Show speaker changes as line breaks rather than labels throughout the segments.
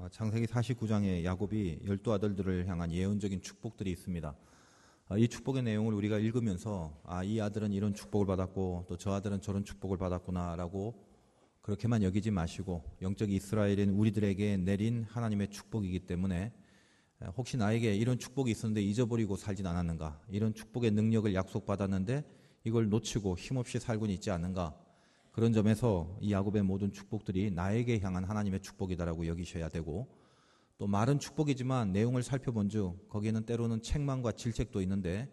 어, 창세기 49장에 야곱이 열두 아들들을 향한 예언적인 축복들이 있습니다. 어, 이 축복의 내용을 우리가 읽으면서 아, 이 아들은 이런 축복을 받았고 또 저 아들은 저런 축복을 받았구나라고 그렇게만 여기지 마시고 영적 이스라엘인 우리들에게 내린 하나님의 축복이기 때문에 혹시 나에게 이런 축복이 있었는데 잊어버리고 살진 않았는가? 이런 축복의 능력을 약속받았는데 이걸 놓치고 힘없이 살고는 있지 않는가? 그런 점에서 이 야곱의 모든 축복들이 나에게 향한 하나님의 축복이다라고 여기셔야 되고 또 말은 축복이지만 내용을 살펴본 즉 거기에는 때로는 책망과 질책도 있는데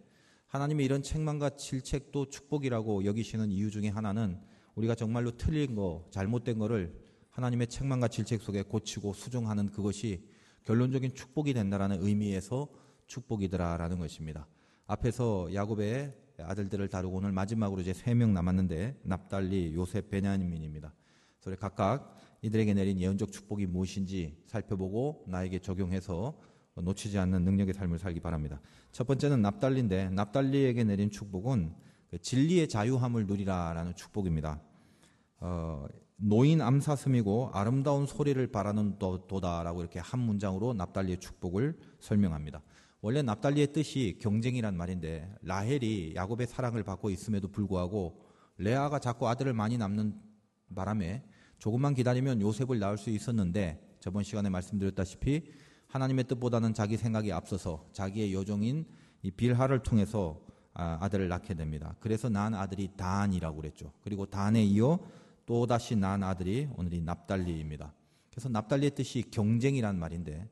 하나님이 이런 책망과 질책도 축복이라고 여기시는 이유 중에 하나는 우리가 정말로 틀린 거, 잘못된 거를 하나님의 책망과 질책 속에 고치고 수정하는 그것이 결론적인 축복이 된다라는 의미에서 축복이더라라는 것입니다. 앞에서 야곱의 아들들을 다루고 오늘 마지막으로 이제 세 명 남았는데 납달리, 요셉, 베냐민입니다. 그래서 각각 이들에게 내린 예언적 축복이 무엇인지 살펴보고 나에게 적용해서 놓치지 않는 능력의 삶을 살기 바랍니다. 첫 번째는 납달리인데 납달리에게 내린 축복은 그 진리의 자유함을 누리라라는 축복입니다. 어, 노인 암사슴이고 아름다운 소리를 바라는 도다라고 이렇게 한 문장으로 납달리의 축복을 설명합니다. 원래 납달리의 뜻이 경쟁이란 말인데 라헬이 야곱의 사랑을 받고 있음에도 불구하고 레아가 자꾸 아들을 많이 낳는 바람에 조금만 기다리면 요셉을 낳을 수 있었는데 저번 시간에 말씀드렸다시피 하나님의 뜻보다는 자기 생각이 앞서서 자기의 여종인 이 빌하를 통해서 아, 아들을 낳게 됩니다. 그래서 낳은 아들이 단이라고 그랬죠. 그리고 단에 이어 또다시 낳은 아들이 오늘이 납달리입니다. 그래서 납달리의 뜻이 경쟁이란 말인데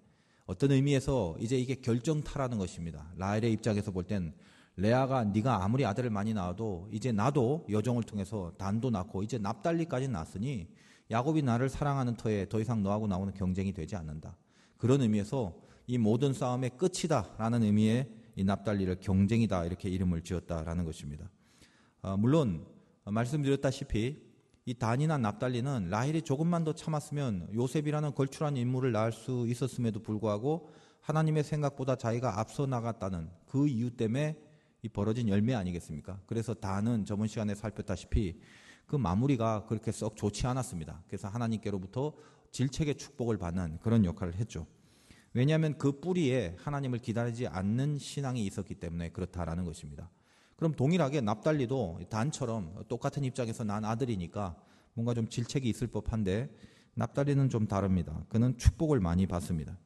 어떤 의미에서 이제 이게 결정타라는 것입니다. 라헬의 입장에서 볼 땐 레아가 네가 아무리 아들을 많이 낳아도 이제 나도 여종을 통해서 단도 낳고 이제 납달리까지 낳았으니 야곱이 나를 사랑하는 터에 더 이상 너하고 나오는 경쟁이 되지 않는다. 그런 의미에서 이 모든 싸움의 끝이다라는 의미의 이 납달리를 경쟁이다 이렇게 이름을 지었다라는 것입니다. 어, 물론 말씀드렸다시피 이 단이나 납달리는 라헬이 조금만 더 참았으면 요셉이라는 걸출한 인물을 낳을 수 있었음에도 불구하고 하나님의 생각보다 자기가 앞서 나갔다는 그 이유 때문에 이 벌어진 열매 아니겠습니까? 그래서 단은 저번 시간에 살폈다시피 그 마무리가 그렇게 썩 좋지 않았습니다. 그래서 하나님께로부터 질책의 축복을 받는 그런 역할을 했죠. 왜냐하면 그 뿌리에 하나님을 기다리지 않는 신앙이 있었기 때문에 그렇다라는 것입니다. 그럼 동일하게 납달리도 단처럼 똑같은 입장에서 난 아들이니까 뭔가 좀 질책이 있을 법한데 납달리는 좀 다릅니다. 그는 축복을 많이 받습니다.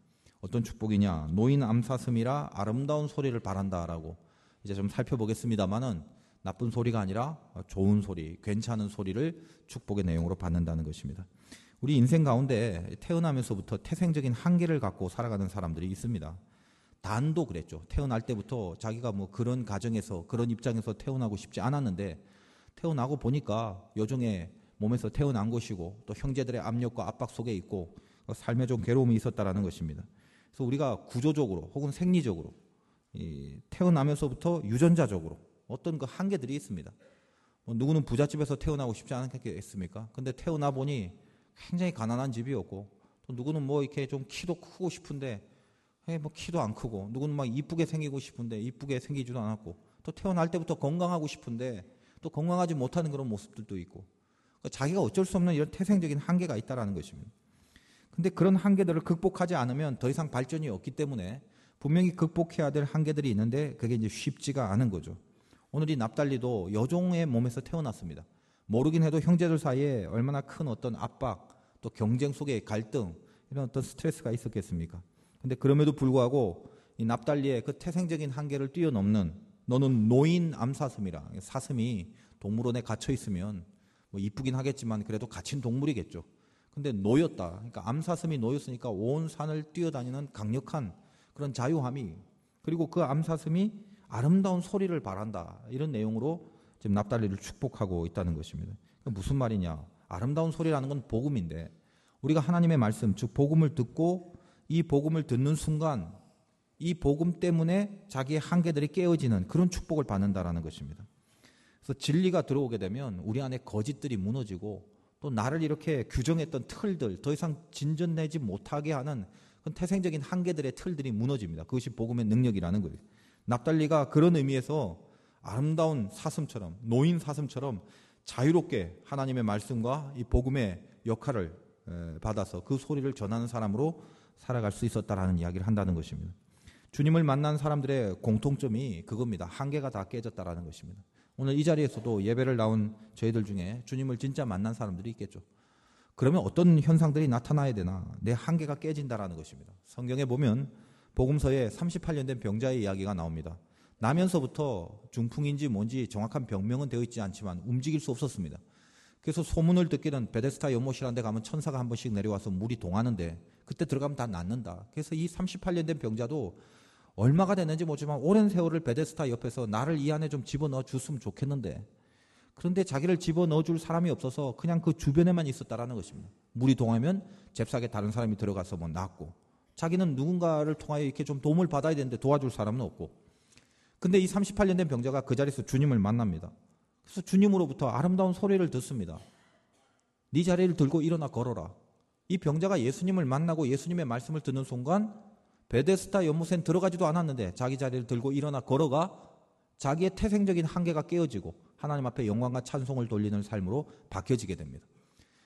어떤 축복이냐? 노인 암사슴이라 아름다운 소리를 바란다라고 이제 좀 살펴보겠습니다만은 나쁜 소리가 아니라 좋은 소리, 괜찮은 소리를 축복의 내용으로 받는다는 것입니다. 우리 인생 가운데 태어나면서부터 태생적인 한계를 갖고 살아가는 사람들이 있습니다. 단도 그랬죠. 태어날 때부터 자기가 뭐 그런 가정에서 그런 입장에서 태어나고 싶지 않았는데 태어나고 보니까 여종의 몸에서 태어난 것이고 또 형제들의 압력과 압박 속에 있고 삶에 좀 괴로움이 있었다라는 것입니다. 그래서 우리가 구조적으로 혹은 생리적으로 태어나면서부터 유전자적으로 어떤 그 한계들이 있습니다. 뭐 누구는 부잣집에서 태어나고 싶지 않겠습니까? 근데 태어나 보니 굉장히 가난한 집이었고 또 누구는 뭐 이렇게 좀 키도 크고 싶은데 뭐 키도 안 크고 누구는 막 이쁘게 생기고 싶은데 이쁘게 생기지도 않았고 또 태어날 때부터 건강하고 싶은데 또 건강하지 못하는 그런 모습들도 있고 그러니까 자기가 어쩔 수 없는 이런 태생적인 한계가 있다라는 것입니다. 근데 그런 한계들을 극복하지 않으면 더 이상 발전이 없기 때문에 분명히 극복해야 될 한계들이 있는데 그게 이제 쉽지가 않은 거죠. 오늘 이 납달리도 여종의 몸에서 태어났습니다. 모르긴 해도 형제들 사이에 얼마나 큰 어떤 압박 또 경쟁 속의 갈등 이런 어떤 스트레스가 있었겠습니까? 근데 그럼에도 불구하고 이 납달리의 그 태생적인 한계를 뛰어넘는 너는 노인 암사슴이라 사슴이 동물원에 갇혀 있으면 뭐 이쁘긴 하겠지만 그래도 갇힌 동물이겠죠. 근데 놓였다. 그러니까 암사슴이 놓였으니까 온 산을 뛰어다니는 강력한 그런 자유함이 그리고 그 암사슴이 아름다운 소리를 바란다. 이런 내용으로 지금 납달리를 축복하고 있다는 것입니다. 무슨 말이냐? 아름다운 소리라는 건 복음인데 우리가 하나님의 말씀, 즉 복음을 듣고 이 복음을 듣는 순간 이 복음 때문에 자기의 한계들이 깨어지는 그런 축복을 받는다라는 것입니다. 그래서 진리가 들어오게 되면 우리 안에 거짓들이 무너지고 또 나를 이렇게 규정했던 틀들 더 이상 진전되지 못하게 하는 그 태생적인 한계들의 틀들이 무너집니다. 그것이 복음의 능력이라는 거예요. 납달리가 그런 의미에서 아름다운 사슴처럼 노인 사슴처럼 자유롭게 하나님의 말씀과 이 복음의 역할을 받아서 그 소리를 전하는 사람으로 살아갈 수 있었다라는 이야기를 한다는 것입니다. 주님을 만난 사람들의 공통점이 그겁니다. 한계가 다 깨졌다라는 것입니다. 오늘 이 자리에서도 예배를 나온 저희들 중에 주님을 진짜 만난 사람들이 있겠죠. 그러면 어떤 현상들이 나타나야 되나? 내 한계가 깨진다라는 것입니다. 성경에 보면 복음서에 38년 된 병자의 이야기가 나옵니다. 나면서부터 중풍인지 뭔지 정확한 병명은 되어 있지 않지만 움직일 수 없었습니다. 그래서 소문을 듣기는 베데스타 연못이라는 데 가면 천사가 한 번씩 내려와서 물이 동하는데 그때 들어가면 다 낫는다. 그래서 이 38년 된 병자도 얼마가 됐는지 모르지만 오랜 세월을 베데스타 옆에서 나를 이 안에 좀 집어넣어 줬으면 좋겠는데 그런데 자기를 집어넣어 줄 사람이 없어서 그냥 그 주변에만 있었다라는 것입니다. 물이 동하면 잽싸게 다른 사람이 들어가서 뭐 낫고 자기는 누군가를 통하여 이렇게 좀 도움을 받아야 되는데 도와줄 사람은 없고 근데 이 38년 된 병자가 그 자리에서 주님을 만납니다. 그래서 주님으로부터 아름다운 소리를 듣습니다. 네 자리를 들고 일어나 걸어라. 이 병자가 예수님을 만나고 예수님의 말씀을 듣는 순간 베데스타 연못엔 들어가지도 않았는데 자기 자리를 들고 일어나 걸어가 자기의 태생적인 한계가 깨어지고 하나님 앞에 영광과 찬송을 돌리는 삶으로 바뀌어지게 됩니다.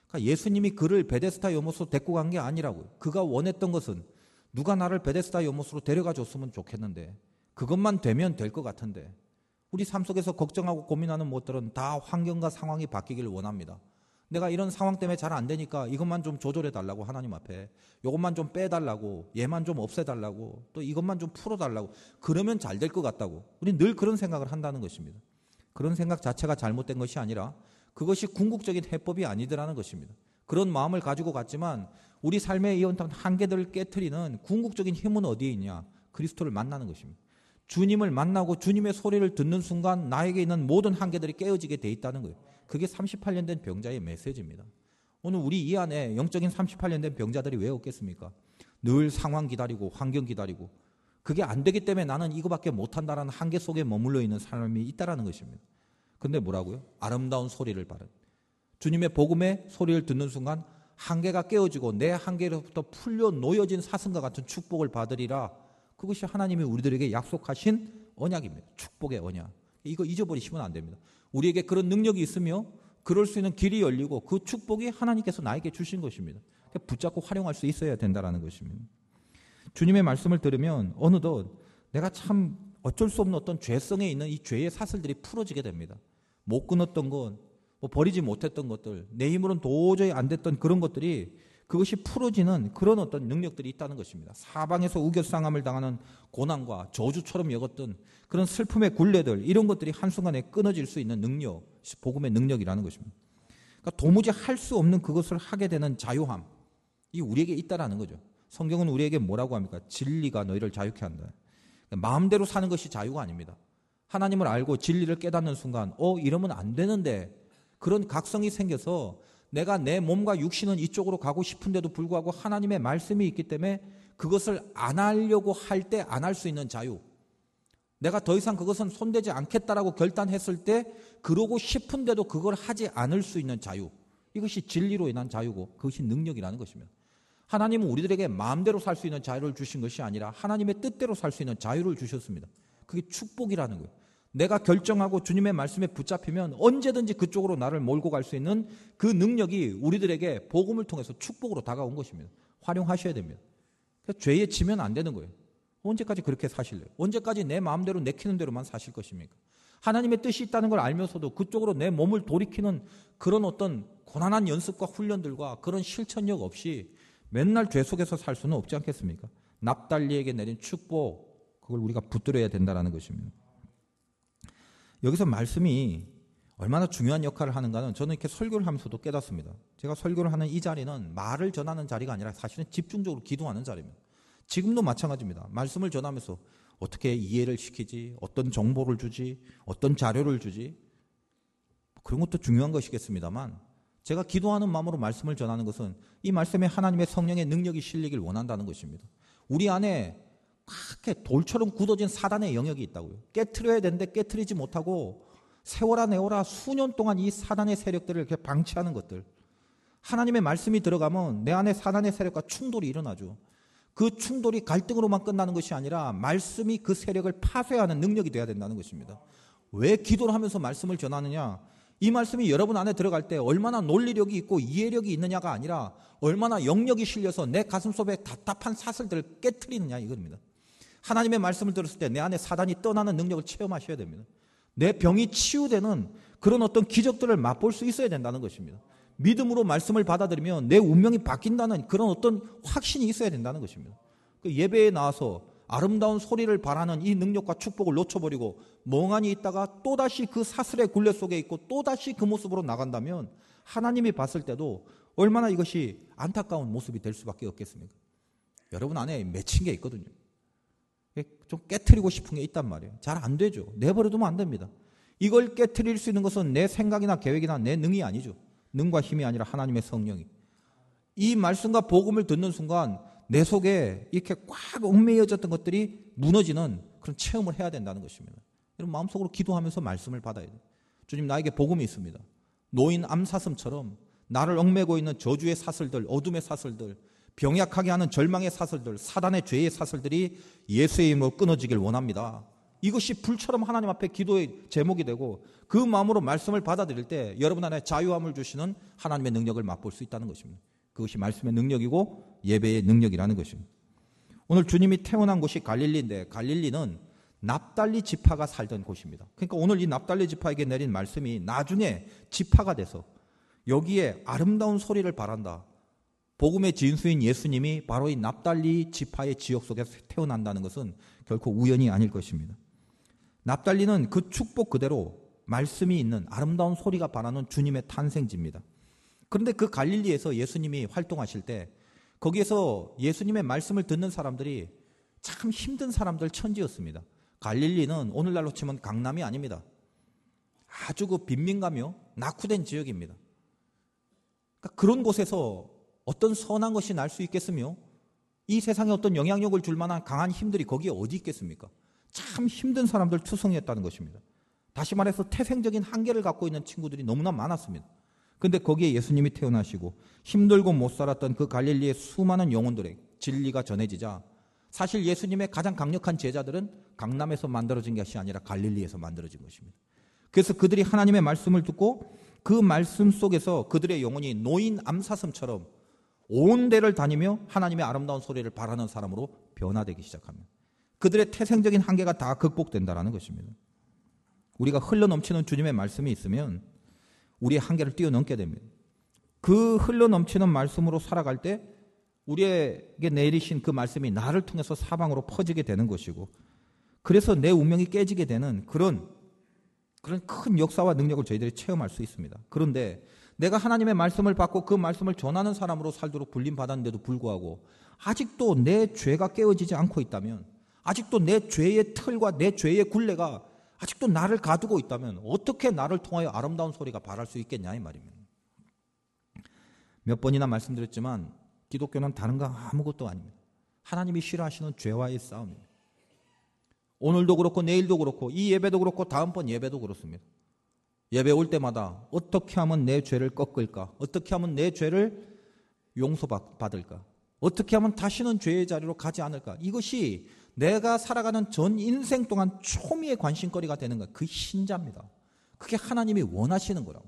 그러니까 예수님이 그를 베데스타 연못으로 데리고 간 게 아니라고요. 그가 원했던 것은 누가 나를 베데스타 연못으로 데려가 줬으면 좋겠는데 그것만 되면 될 것 같은데 우리 삶 속에서 걱정하고 고민하는 것들은 다 환경과 상황이 바뀌기를 원합니다. 내가 이런 상황 때문에 잘 안 되니까 이것만 좀 조절해 달라고 하나님 앞에 이것만 좀 빼달라고 얘만 좀 없애달라고 또 이것만 좀 풀어달라고 그러면 잘 될 것 같다고 우리 늘 그런 생각을 한다는 것입니다. 그런 생각 자체가 잘못된 것이 아니라 그것이 궁극적인 해법이 아니더라는 것입니다. 그런 마음을 가지고 갔지만 우리 삶의 이 한계들을 깨뜨리는 궁극적인 힘은 어디에 있냐? 그리스도를 만나는 것입니다. 주님을 만나고 주님의 소리를 듣는 순간 나에게 있는 모든 한계들이 깨어지게 돼 있다는 거예요. 그게 38년 된 병자의 메시지입니다. 오늘 우리 이 안에 영적인 38년 된 병자들이 왜 없겠습니까? 늘 상황 기다리고 환경 기다리고 그게 안 되기 때문에 나는 이거밖에 못한다라는 한계 속에 머물러 있는 사람이 있다라는 것입니다. 근데 뭐라고요? 아름다운 소리를 바른 주님의 복음의 소리를 듣는 순간 한계가 깨어지고 내 한계로부터 풀려 놓여진 사슴과 같은 축복을 받으리라. 그것이 하나님이 우리들에게 약속하신 언약입니다. 축복의 언약. 이거 잊어버리시면 안 됩니다. 우리에게 그런 능력이 있으며 그럴 수 있는 길이 열리고 그 축복이 하나님께서 나에게 주신 것입니다. 붙잡고 활용할 수 있어야 된다라는 것입니다. 주님의 말씀을 들으면 어느덧 내가 참 어쩔 수 없는 어떤 죄성에 있는 이 죄의 사슬들이 풀어지게 됩니다. 못 끊었던 것, 뭐 버리지 못했던 것들, 내 힘으로는 도저히 안 됐던 그런 것들이 그것이 풀어지는 그런 어떤 능력들이 있다는 것입니다. 사방에서 우겨쌍함을 당하는 고난과 저주처럼 여겼던 그런 슬픔의 굴레들 이런 것들이 한순간에 끊어질 수 있는 능력, 복음의 능력이라는 것입니다. 그러니까 도무지 할 수 없는 그것을 하게 되는 자유함, 이 우리에게 있다라는 거죠. 성경은 우리에게 뭐라고 합니까? 진리가 너희를 자유케 한다. 그러니까 마음대로 사는 것이 자유가 아닙니다. 하나님을 알고 진리를 깨닫는 순간, 어, 이러면 안 되는데 그런 각성이 생겨서 내가 내 몸과 육신은 이쪽으로 가고 싶은데도 불구하고 하나님의 말씀이 있기 때문에 그것을 안 하려고 할 때 안 할 수 있는 자유. 내가 더 이상 그것은 손대지 않겠다라고 결단했을 때 그러고 싶은데도 그걸 하지 않을 수 있는 자유. 이것이 진리로 인한 자유고 그것이 능력이라는 것입니다. 하나님은 우리들에게 마음대로 살 수 있는 자유를 주신 것이 아니라 하나님의 뜻대로 살 수 있는 자유를 주셨습니다. 그게 축복이라는 거예요. 내가 결정하고 주님의 말씀에 붙잡히면 언제든지 그쪽으로 나를 몰고 갈 수 있는 그 능력이 우리들에게 복음을 통해서 축복으로 다가온 것입니다. 활용하셔야 됩니다. 죄에 지면 안 되는 거예요. 언제까지 그렇게 사실래요? 언제까지 내 마음대로 내키는 대로만 사실 것입니까? 하나님의 뜻이 있다는 걸 알면서도 그쪽으로 내 몸을 돌이키는 그런 어떤 고난한 연습과 훈련들과 그런 실천력 없이 맨날 죄 속에서 살 수는 없지 않겠습니까? 납달리에게 내린 축복, 그걸 우리가 붙들어야 된다는 것입니다. 여기서 말씀이 얼마나 중요한 역할을 하는가는 저는 이렇게 설교를 하면서도 깨닫습니다. 제가 설교를 하는 이 자리는 말을 전하는 자리가 아니라 사실은 집중적으로 기도하는 자리입니다. 지금도 마찬가지입니다. 말씀을 전하면서 어떻게 이해를 시키지, 어떤 정보를 주지, 어떤 자료를 주지, 그런 것도 중요한 것이겠습니다만, 제가 기도하는 마음으로 말씀을 전하는 것은 이 말씀에 하나님의 성령의 능력이 실리길 원한다는 것입니다. 우리 안에 그렇게 돌처럼 굳어진 사단의 영역이 있다고요. 깨트려야 되는데 깨트리지 못하고 세월아 내월아 수년 동안 이 사단의 세력들을 이렇게 방치하는 것들. 하나님의 말씀이 들어가면 내 안에 사단의 세력과 충돌이 일어나죠. 그 충돌이 갈등으로만 끝나는 것이 아니라 말씀이 그 세력을 파쇄하는 능력이 되어야 된다는 것입니다. 왜 기도를 하면서 말씀을 전하느냐? 이 말씀이 여러분 안에 들어갈 때 얼마나 논리력이 있고 이해력이 있느냐가 아니라 얼마나 영역이 실려서 내 가슴 속에 답답한 사슬들을 깨뜨리느냐 이겁니다. 하나님의 말씀을 들었을 때 내 안에 사단이 떠나는 능력을 체험하셔야 됩니다. 내 병이 치유되는 그런 어떤 기적들을 맛볼 수 있어야 된다는 것입니다. 믿음으로 말씀을 받아들이면 내 운명이 바뀐다는 그런 어떤 확신이 있어야 된다는 것입니다. 그 예배에 나와서 아름다운 소리를 바라는 이 능력과 축복을 놓쳐버리고 멍하니 있다가 또다시 그 사슬의 굴레 속에 있고 또다시 그 모습으로 나간다면 하나님이 봤을 때도 얼마나 이것이 안타까운 모습이 될 수밖에 없겠습니까? 여러분 안에 맺힌 게 있거든요. 좀 깨트리고 싶은 게 있단 말이에요. 잘 안 되죠. 내버려두면 안 됩니다. 이걸 깨트릴 수 있는 것은 내 생각이나 계획이나 내 능이 아니죠. 능과 힘이 아니라 하나님의 성령이. 이 말씀과 복음을 듣는 순간 내 속에 이렇게 꽉 얽매여졌던 것들이 무너지는 그런 체험을 해야 된다는 것입니다. 여러분 마음속으로 기도하면서 말씀을 받아야 돼요. 주님 나에게 복음이 있습니다. 노인 암사슴처럼 나를 얽매고 있는 저주의 사슬들, 어둠의 사슬들, 병약하게 하는 절망의 사슬들, 사단의 죄의 사슬들이 예수의 이름으로 끊어지길 원합니다. 이것이 불처럼 하나님 앞에 기도의 제목이 되고 그 마음으로 말씀을 받아들일 때 여러분 안에 자유함을 주시는 하나님의 능력을 맛볼 수 있다는 것입니다. 그것이 말씀의 능력이고 예배의 능력이라는 것입니다. 오늘 주님이 태어난 곳이 갈릴리인데 갈릴리는 납달리 지파가 살던 곳입니다. 그러니까 오늘 이 납달리 지파에게 내린 말씀이 나중에 지파가 돼서 여기에 아름다운 소리를 바란다. 복음의 진수인 예수님이 바로 이 납달리 지파의 지역 속에서 태어난다는 것은 결코 우연이 아닐 것입니다. 납달리는 그 축복 그대로 말씀이 있는 아름다운 소리가 바라는 주님의 탄생지입니다. 그런데 그 갈릴리에서 예수님이 활동하실 때 거기에서 예수님의 말씀을 듣는 사람들이 참 힘든 사람들 천지였습니다. 갈릴리는 오늘날로 치면 강남이 아닙니다. 아주 그 빈민가며 낙후된 지역입니다. 그러니까 그런 곳에서 어떤 선한 것이 날 수 있겠으며 이 세상에 어떤 영향력을 줄 만한 강한 힘들이 거기에 어디 있겠습니까? 참 힘든 사람들 투성이었다는 것입니다. 다시 말해서 태생적인 한계를 갖고 있는 친구들이 너무나 많았습니다. 근데 거기에 예수님이 태어나시고 힘들고 못 살았던 그 갈릴리의 수많은 영혼들에게 진리가 전해지자 사실 예수님의 가장 강력한 제자들은 강남에서 만들어진 것이 아니라 갈릴리에서 만들어진 것입니다. 그래서 그들이 하나님의 말씀을 듣고 그 말씀 속에서 그들의 영혼이 노인 암사슴처럼 온 데를 다니며 하나님의 아름다운 소리를 바라는 사람으로 변화되기 시작합니다. 그들의 태생적인 한계가 다 극복된다라는 것입니다. 우리가 흘러 넘치는 주님의 말씀이 있으면 우리의 한계를 뛰어넘게 됩니다. 그 흘러 넘치는 말씀으로 살아갈 때 우리에게 내리신 그 말씀이 나를 통해서 사방으로 퍼지게 되는 것이고 그래서 내 운명이 깨지게 되는 그런 그런 큰 역사와 능력을 저희들이 체험할 수 있습니다. 그런데 내가 하나님의 말씀을 받고 그 말씀을 전하는 사람으로 살도록 불림받았는데도 불구하고 아직도 내 죄가 깨어지지 않고 있다면 아직도 내 죄의 틀과 내 죄의 굴레가 아직도 나를 가두고 있다면 어떻게 나를 통하여 아름다운 소리가 바랄 수 있겠냐 이 말입니다. 몇 번이나 말씀드렸지만 기독교는 다른 거 아무것도 아닙니다. 하나님이 싫어하시는 죄와의 싸움입니다. 오늘도 그렇고 내일도 그렇고 이 예배도 그렇고 다음번 예배도 그렇습니다. 예배 올 때마다 어떻게 하면 내 죄를 꺾을까? 어떻게 하면 내 죄를 용서받을까? 어떻게 하면 다시는 죄의 자리로 가지 않을까? 이것이 내가 살아가는 전 인생 동안 초미의 관심거리가 되는 것, 그 신자입니다. 그게 하나님이 원하시는 거라고.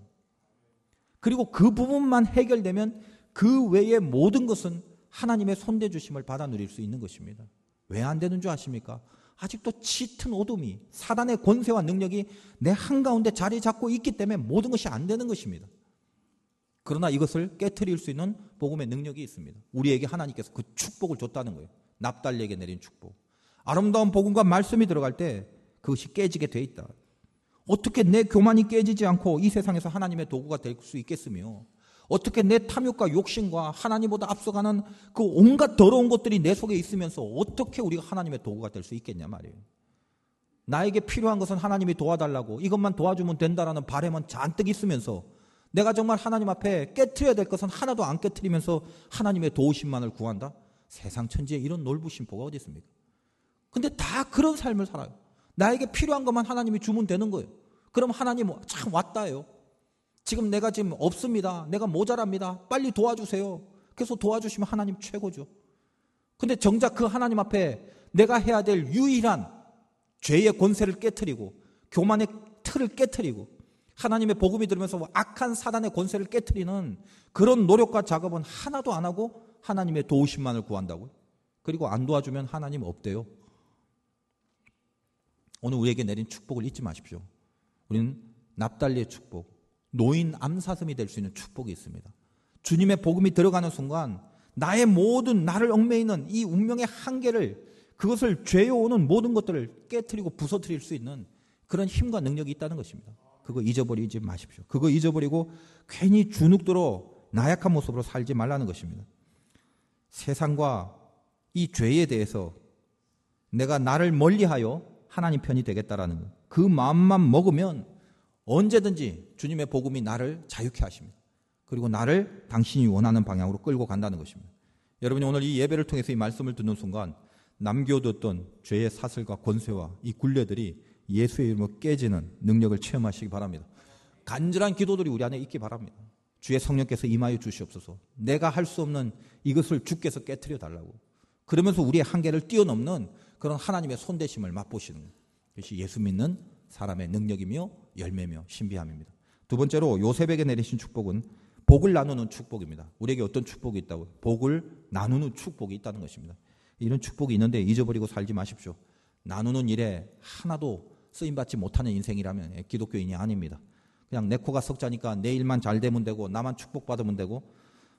그리고 그 부분만 해결되면 그 외의 모든 것은 하나님의 손대 주심을 받아 누릴 수 있는 것입니다. 왜 안 되는 줄 아십니까? 아직도 짙은 어둠이 사단의 권세와 능력이 내 한가운데 자리 잡고 있기 때문에 모든 것이 안 되는 것입니다. 그러나 이것을 깨뜨릴 수 있는 복음의 능력이 있습니다. 우리에게 하나님께서 그 축복을 줬다는 거예요. 납달리에게 내린 축복. 아름다운 복음과 말씀이 들어갈 때 그것이 깨지게 돼 있다. 어떻게 내 교만이 깨지지 않고 이 세상에서 하나님의 도구가 될 수 있겠으며 어떻게 내 탐욕과 욕심과 하나님보다 앞서가는 그 온갖 더러운 것들이 내 속에 있으면서 어떻게 우리가 하나님의 도구가 될 수 있겠냐 말이에요. 나에게 필요한 것은 하나님이 도와달라고 이것만 도와주면 된다라는 바램은 잔뜩 있으면서 내가 정말 하나님 앞에 깨트려야 될 것은 하나도 안 깨트리면서 하나님의 도우심만을 구한다? 세상 천지에 이런 놀부심보가 어디 있습니까? 근데 다 그런 삶을 살아요. 나에게 필요한 것만 하나님이 주면 되는 거예요. 그럼 하나님 참 왔다요. 지금 내가 지금 없습니다. 내가 모자랍니다. 빨리 도와주세요. 그래서 도와주시면 하나님 최고죠. 근데 정작 그 하나님 앞에 내가 해야 될 유일한 죄의 권세를 깨뜨리고 교만의 틀을 깨뜨리고 하나님의 복음이 들으면서 악한 사단의 권세를 깨뜨리는 그런 노력과 작업은 하나도 안 하고 하나님의 도우심만을 구한다고요. 그리고 안 도와주면 하나님 없대요. 오늘 우리에게 내린 축복을 잊지 마십시오. 우리는 납달리의 축복, 노인 암사슴이 될 수 있는 축복이 있습니다. 주님의 복음이 들어가는 순간 나의 모든 나를 얽매이는 이 운명의 한계를 그것을 죄어오는 모든 것들을 깨뜨리고 부서뜨릴 수 있는 그런 힘과 능력이 있다는 것입니다. 그거 잊어버리지 마십시오. 그거 잊어버리고 괜히 주눅들어 나약한 모습으로 살지 말라는 것입니다. 세상과 이 죄에 대해서 내가 나를 멀리하여 하나님 편이 되겠다라는 것. 그 마음만 먹으면 언제든지 주님의 복음이 나를 자유케 하십니다. 그리고 나를 당신이 원하는 방향으로 끌고 간다는 것입니다. 여러분이 오늘 이 예배를 통해서 이 말씀을 듣는 순간 남겨뒀던 죄의 사슬과 권세와 이 굴레들이 예수의 이름으로 깨지는 능력을 체험하시기 바랍니다. 간절한 기도들이 우리 안에 있기 바랍니다. 주의 성령께서 임하여 주시옵소서. 내가 할 수 없는 이것을 주께서 깨뜨려 달라고. 그러면서 우리의 한계를 뛰어넘는 그런 하나님의 손대심을 맛보시는 것이 예수 믿는 사람의 능력이며 열매며 신비함입니다. 두 번째로 요셉에게 내리신 축복은 복을 나누는 축복입니다. 우리에게 어떤 축복이 있다고? 복을 나누는 축복이 있다는 것입니다. 이런 축복이 있는데 잊어버리고 살지 마십시오. 나누는 일에 하나도 쓰임받지 못하는 인생이라면 기독교인이 아닙니다. 그냥 내 코가 석자니까 내 일만 잘 되면 되고 나만 축복받으면 되고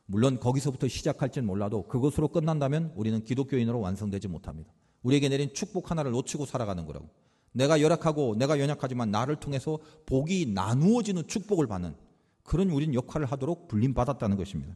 물론 거기서부터 시작할지는 몰라도 그것으로 끝난다면 우리는 기독교인으로 완성되지 못합니다. 우리에게 내린 축복 하나를 놓치고 살아가는 거라고. 내가 열악하고 내가 연약하지만 나를 통해서 복이 나누어지는 축복을 받는 그런 우린 역할을 하도록 불림받았다는 것입니다.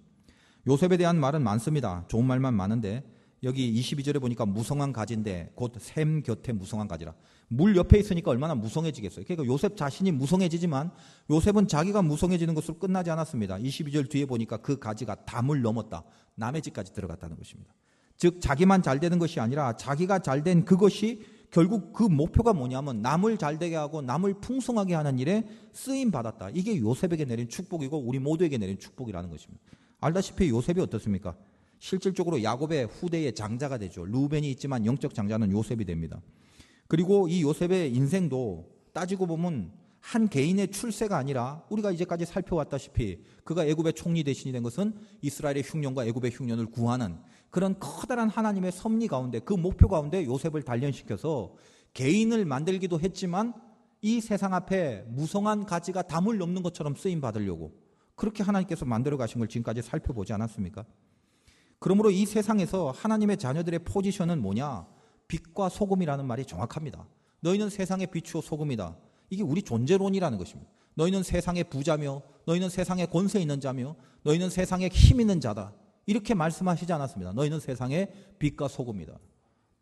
요셉에 대한 말은 많습니다. 좋은 말만 많은데 여기 22절에 보니까 무성한 가지인데 곧 샘 곁에 무성한 가지라. 물 옆에 있으니까 얼마나 무성해지겠어요. 그러니까 요셉 자신이 무성해지지만 요셉은 자기가 무성해지는 것으로 끝나지 않았습니다. 22절 뒤에 보니까 그 가지가 담을 넘었다. 남의 집까지 들어갔다는 것입니다. 즉 자기만 잘 되는 것이 아니라 자기가 잘 된 그것이 결국 그 목표가 뭐냐면 남을 잘 되게 하고 남을 풍성하게 하는 일에 쓰임 받았다. 이게 요셉에게 내린 축복이고 우리 모두에게 내린 축복이라는 것입니다. 알다시피 요셉이 어떻습니까? 실질적으로 야곱의 후대의 장자가 되죠. 루벤이 있지만 영적 장자는 요셉이 됩니다. 그리고 이 요셉의 인생도 따지고 보면 한 개인의 출세가 아니라 우리가 이제까지 살펴왔다시피 그가 애굽의 총리 대신이 된 것은 이스라엘의 흉년과 애굽의 흉년을 구하는 그런 커다란 하나님의 섭리 가운데 그 목표 가운데 요셉을 단련시켜서 개인을 만들기도 했지만 이 세상 앞에 무성한 가지가 담을 넘는 것처럼 쓰임 받으려고 그렇게 하나님께서 만들어 가신 걸 지금까지 살펴보지 않았습니까? 그러므로 이 세상에서 하나님의 자녀들의 포지션은 뭐냐? 빛과 소금이라는 말이 정확합니다. 너희는 세상의 빛이요 소금이다. 이게 우리 존재론이라는 것입니다. 너희는 세상의 부자며 너희는 세상의 권세 있는 자며 너희는 세상에 힘 있는 자다. 이렇게 말씀하시지 않았습니다. 너희는 세상의 빛과 소금이다.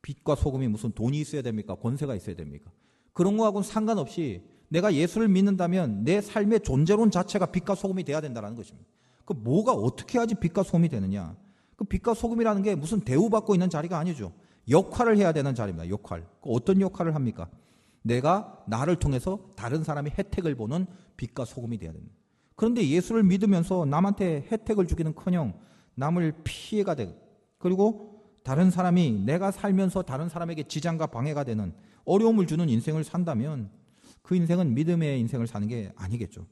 빛과 소금이 무슨 돈이 있어야 됩니까? 권세가 있어야 됩니까? 그런 거하고는 상관없이 내가 예수를 믿는다면 내 삶의 존재론 자체가 빛과 소금이 돼야 된다는 것입니다. 그 뭐가 어떻게 해야지 빛과 소금이 되느냐? 그 빛과 소금이라는 게 무슨 대우받고 있는 자리가 아니죠. 역할을 해야 되는 자리입니다. 역할. 그 어떤 역할을 합니까? 내가 나를 통해서 다른 사람이 혜택을 보는 빛과 소금이 돼야 됩니다. 그런데 예수를 믿으면서 남한테 혜택을 주기는 커녕 남을 피해가 되고 그리고 다른 사람이 내가 살면서 다른 사람에게 지장과 방해가 되는 어려움을 주는 인생을 산다면 그 인생은 믿음의 인생을 사는 게 아니겠죠.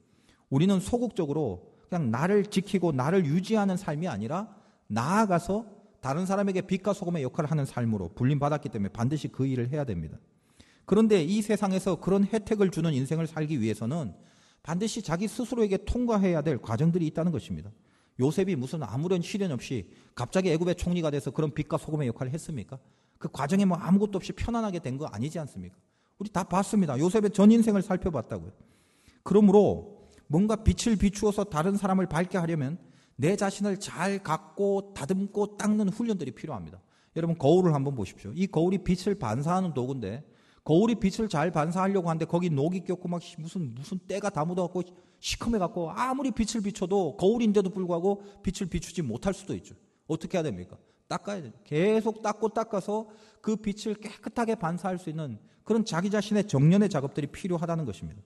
우리는 소극적으로 그냥 나를 지키고 나를 유지하는 삶이 아니라 나아가서 다른 사람에게 빛과 소금의 역할을 하는 삶으로 불림받았기 때문에 반드시 그 일을 해야 됩니다. 그런데 이 세상에서 그런 혜택을 주는 인생을 살기 위해서는 반드시 자기 스스로에게 통과해야 될 과정들이 있다는 것입니다. 요셉이 무슨 아무런 시련 없이 갑자기 애굽의 총리가 돼서 그런 빛과 소금의 역할을 했습니까? 그 과정에 뭐 아무것도 없이 편안하게 된 거 아니지 않습니까? 우리 다 봤습니다. 요셉의 전 인생을 살펴봤다고요. 그러므로 뭔가 빛을 비추어서 다른 사람을 밝게 하려면 내 자신을 잘 갖고 다듬고 닦는 훈련들이 필요합니다. 여러분 거울을 한번 보십시오. 이 거울이 빛을 반사하는 도구인데 거울이 빛을 잘 반사하려고 하는데 거기 녹이 꼈고 막 무슨 무슨 때가 다 묻어갖고 시커매갖고 아무리 빛을 비춰도 거울인데도 불구하고 빛을 비추지 못할 수도 있죠. 어떻게 해야 됩니까? 닦아야 돼요. 계속 닦고 닦아서 그 빛을 깨끗하게 반사할 수 있는 그런 자기 자신의 정련의 작업들이 필요하다는 것입니다.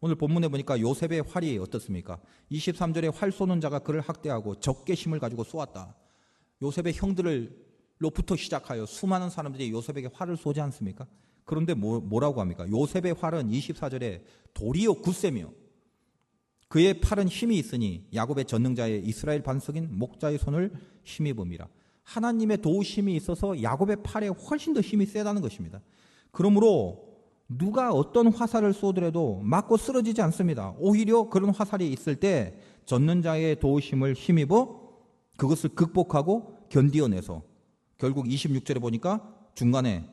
오늘 본문에 보니까 요셉의 활이 어떻습니까? 23절에 활 쏘는 자가 그를 학대하고 적개심을 가지고 쏘았다. 요셉의 형들을 로부터 시작하여 수많은 사람들이 요셉에게 활을 쏘지 않습니까? 그런데 뭐, 라고 합니까? 요셉의 활은 24절에 도리어 굳세며 그의 팔은 힘이 있으니 야곱의 전능자의 이스라엘 반석인 목자의 손을 힘입음이라. 하나님의 도우심이 있어서 야곱의 팔에 훨씬 더 힘이 세다는 것입니다. 그러므로 누가 어떤 화살을 쏘더라도 맞고 쓰러지지 않습니다. 오히려 그런 화살이 있을 때 전능자의 도우심을 힘입어 그것을 극복하고 견디어내서 결국 26절에 보니까 중간에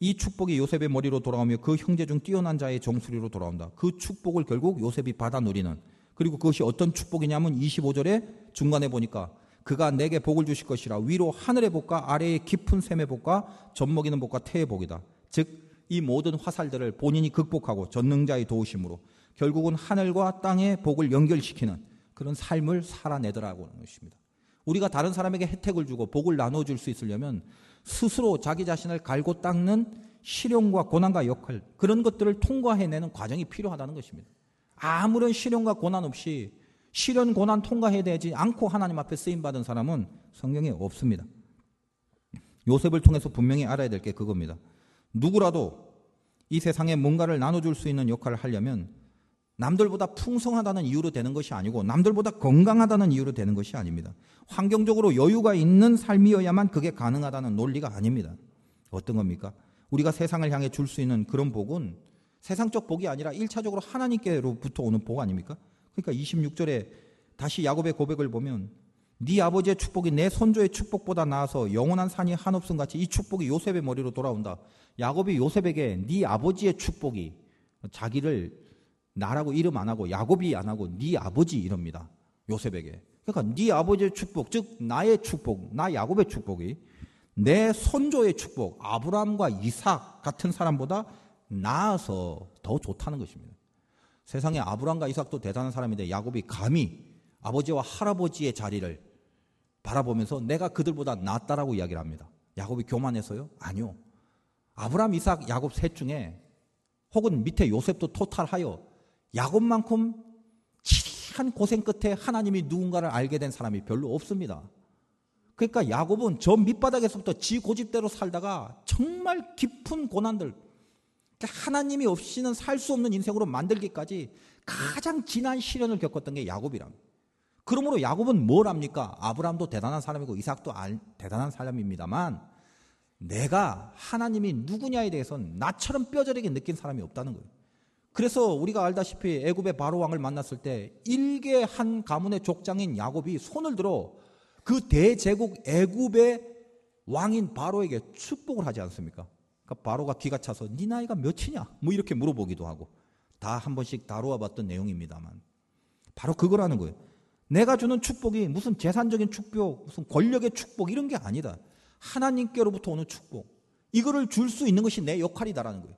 이 축복이 요셉의 머리로 돌아오며 그 형제 중 뛰어난 자의 정수리로 돌아온다. 그 축복을 결국 요셉이 받아 누리는 그리고 그것이 어떤 축복이냐면 25절에 중간에 보니까 그가 내게 복을 주실 것이라 위로 하늘의 복과 아래의 깊은 샘의 복과 젖먹이는 복과 태의 복이다. 즉 이 모든 화살들을 본인이 극복하고 전능자의 도우심으로 결국은 하늘과 땅의 복을 연결시키는 그런 삶을 살아내더라고 하는 것입니다. 우리가 다른 사람에게 혜택을 주고 복을 나눠 줄 수 있으려면 스스로 자기 자신을 갈고 닦는 시련과 고난과 역할 그런 것들을 통과해내는 과정이 필요하다는 것입니다. 아무런 시련과 고난 없이 시련 고난 통과해야 되지 않고 하나님 앞에 쓰임 받은 사람은 성경에 없습니다. 요셉을 통해서 분명히 알아야 될 게 그겁니다. 누구라도 이 세상에 뭔가를 나눠줄 수 있는 역할을 하려면 남들보다 풍성하다는 이유로 되는 것이 아니고 남들보다 건강하다는 이유로 되는 것이 아닙니다. 환경적으로 여유가 있는 삶이어야만 그게 가능하다는 논리가 아닙니다. 어떤 겁니까? 우리가 세상을 향해 줄 수 있는 그런 복은 세상적 복이 아니라 1차적으로 하나님께로부터 오는 복 아닙니까? 그러니까 26절에 다시 야곱의 고백을 보면 네 아버지의 축복이 내 손조의 축복보다 나아서 영원한 산이 한없음 같이 이 축복이 요셉의 머리로 돌아온다. 야곱이 요셉에게 네 아버지의 축복이 자기를 나라고 이름 안 하고 야곱이 안 하고 네 아버지 이럽니다. 요셉에게. 그러니까 네 아버지의 축복, 즉 나의 축복, 나 야곱의 축복이 내 손조의 축복, 아브라함과 이삭 같은 사람보다 나아서 더 좋다는 것입니다. 세상에 아브라함과 이삭도 대단한 사람인데 야곱이 감히 아버지와 할아버지의 자리를 바라보면서 내가 그들보다 낫다라고 이야기를 합니다. 야곱이 교만해서요? 아니요. 아브라함, 이삭, 야곱 셋 중에 혹은 밑에 요셉도 토탈하여 야곱만큼 치한 고생 끝에 하나님이 누군가를 알게 된 사람이 별로 없습니다. 그러니까 야곱은 저 밑바닥에서부터 지 고집대로 살다가 정말 깊은 고난들, 하나님이 없이는 살 수 없는 인생으로 만들기까지 가장 진한 시련을 겪었던 게 야곱이랍니다. 그러므로 야곱은 뭘 합니까? 아브라함도 대단한 사람이고 이삭도 대단한 사람입니다만 내가 하나님이 누구냐에 대해서는 나처럼 뼈저리게 느낀 사람이 없다는 거예요. 그래서 우리가 알다시피 애굽의 바로 왕을 만났을 때 일개 한 가문의 족장인 야곱이 손을 들어 그 대제국 애굽의 왕인 바로에게 축복을 하지 않습니까? 그러니까 바로가 기가 차서 네 나이가 몇이냐? 뭐 이렇게 물어보기도 하고 다 한 번씩 다루어 봤던 내용입니다만 바로 그거라는 거예요. 내가 주는 축복이 무슨 재산적인 축복, 무슨 권력의 축복 이런 게 아니다. 하나님께로부터 오는 축복. 이거를 줄 수 있는 것이 내 역할이다라는 거예요.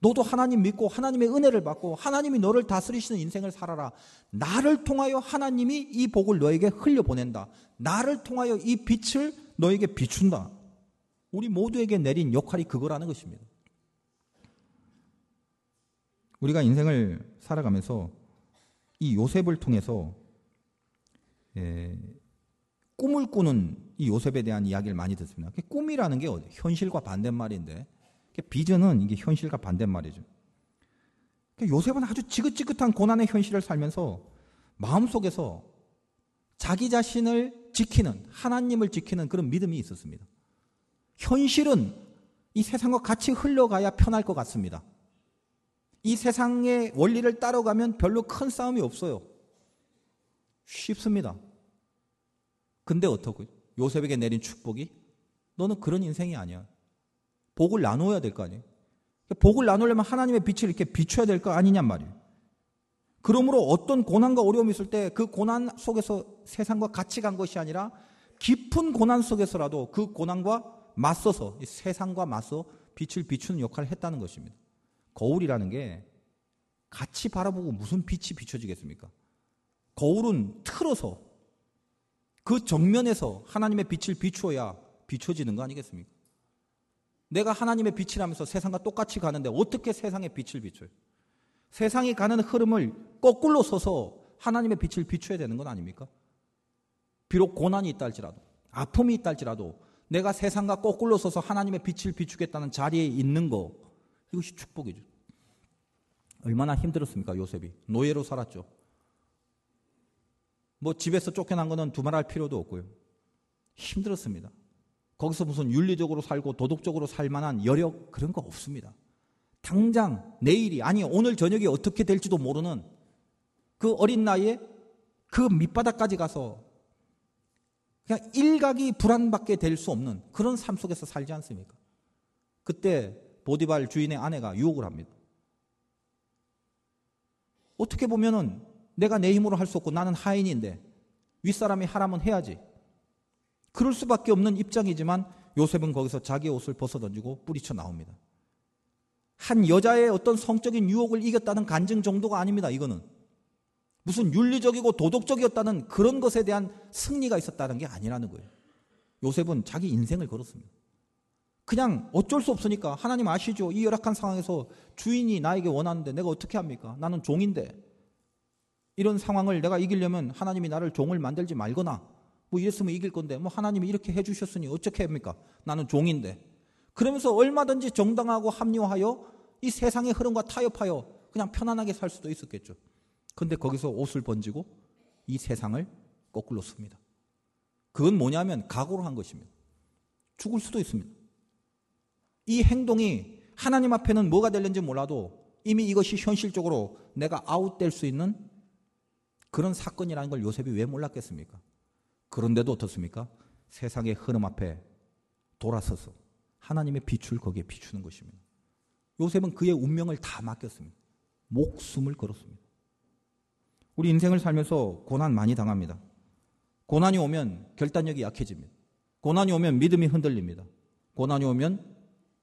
너도 하나님 믿고 하나님의 은혜를 받고 하나님이 너를 다스리시는 인생을 살아라. 나를 통하여 하나님이 이 복을 너에게 흘려보낸다. 나를 통하여 이 빛을 너에게 비춘다. 우리 모두에게 내린 역할이 그거라는 것입니다. 우리가 인생을 살아가면서 이 요셉을 통해서 예, 꿈을 꾸는 이 요셉에 대한 이야기를 많이 듣습니다. 꿈이라는 게 현실과 반대말인데 비전은 이게 현실과 반대말이죠. 그러니까 요셉은 아주 지긋지긋한 고난의 현실을 살면서 마음속에서 자기 자신을 지키는 하나님을 지키는 그런 믿음이 있었습니다. 현실은 이 세상과 같이 흘러가야 편할 것 같습니다. 이 세상의 원리를 따라가면 별로 큰 싸움이 없어요. 쉽습니다. 근데 어떻고 요셉에게 내린 축복이 너는 그런 인생이 아니야. 복을 나눠야 될 거 아니에요. 복을 나누려면 하나님의 빛을 이렇게 비춰야 될 거 아니냔 말이에요. 그러므로 어떤 고난과 어려움이 있을 때 그 고난 속에서 세상과 같이 간 것이 아니라 깊은 고난 속에서라도 그 고난과 맞서서 세상과 맞서 빛을 비추는 역할을 했다는 것입니다. 거울이라는 게 같이 바라보고 무슨 빛이 비춰지겠습니까? 거울은 틀어서 그 정면에서 하나님의 빛을 비추어야 비춰지는 거 아니겠습니까? 내가 하나님의 빛이라면서 세상과 똑같이 가는데 어떻게 세상의 빛을 비춰요? 세상이 가는 흐름을 거꾸로 서서 하나님의 빛을 비춰야 되는 건 아닙니까? 비록 고난이 있다 할지라도, 아픔이 있다 할지라도, 내가 세상과 거꾸로 서서 하나님의 빛을 비추겠다는 자리에 있는 거, 이것이 축복이죠. 얼마나 힘들었습니까, 요셉이? 노예로 살았죠. 뭐 집에서 쫓겨난 거는 두말할 필요도 없고요. 힘들었습니다. 거기서 무슨 윤리적으로 살고 도덕적으로 살 만한 여력 그런 거 없습니다. 당장 내일이 아니 오늘 저녁이 어떻게 될지도 모르는 그 어린 나이에 그 밑바닥까지 가서 그냥 일각이 불안받게 될 수 없는 그런 삶 속에서 살지 않습니까? 그때 보디발 주인의 아내가 유혹을 합니다. 어떻게 보면은 내가 내 힘으로 할 수 없고 나는 하인인데 윗사람이 하라면 해야지. 그럴 수밖에 없는 입장이지만 요셉은 거기서 자기 옷을 벗어던지고 뿌리쳐 나옵니다. 한 여자의 어떤 성적인 유혹을 이겼다는 간증 정도가 아닙니다. 이거는 무슨 윤리적이고 도덕적이었다는 그런 것에 대한 승리가 있었다는 게 아니라는 거예요. 요셉은 자기 인생을 걸었습니다. 그냥 어쩔 수 없으니까 하나님 아시죠? 이 열악한 상황에서 주인이 나에게 원하는데 내가 어떻게 합니까? 나는 종인데 이런 상황을 내가 이기려면 하나님이 나를 종을 만들지 말거나 뭐 이랬으면 이길 건데 뭐 하나님이 이렇게 해주셨으니 어떻게 합니까? 나는 종인데 그러면서 얼마든지 정당하고 합리화하여 이 세상의 흐름과 타협하여 그냥 편안하게 살 수도 있었겠죠. 근데 거기서 옷을 번지고 이 세상을 거꾸로 씁니다. 그건 뭐냐면 각오를 한 것입니다. 죽을 수도 있습니다. 이 행동이 하나님 앞에는 뭐가 될는지 몰라도 이미 이것이 현실적으로 내가 아웃될 수 있는 그런 사건이라는 걸 요셉이 왜 몰랐겠습니까? 그런데도 어떻습니까? 세상의 흐름 앞에 돌아서서 하나님의 빛을 거기에 비추는 것입니다. 요셉은 그의 운명을 다 맡겼습니다. 목숨을 걸었습니다. 우리 인생을 살면서 고난 많이 당합니다. 고난이 오면 결단력이 약해집니다. 고난이 오면 믿음이 흔들립니다. 고난이 오면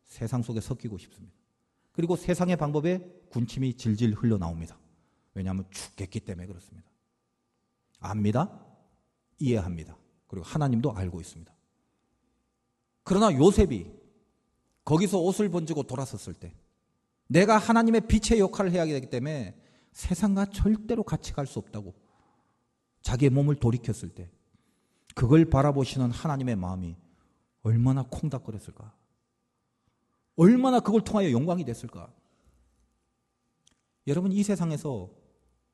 세상 속에 섞이고 싶습니다. 그리고 세상의 방법에 군침이 질질 흘러나옵니다. 왜냐하면 죽겠기 때문에 그렇습니다. 압니다. 이해합니다. 그리고 하나님도 알고 있습니다. 그러나 요셉이 거기서 옷을 번지고 돌아섰을 때 내가 하나님의 빛의 역할을 해야 되기 때문에 세상과 절대로 같이 갈 수 없다고 자기의 몸을 돌이켰을 때 그걸 바라보시는 하나님의 마음이 얼마나 콩닥거렸을까. 얼마나 그걸 통하여 영광이 됐을까? 여러분, 이 세상에서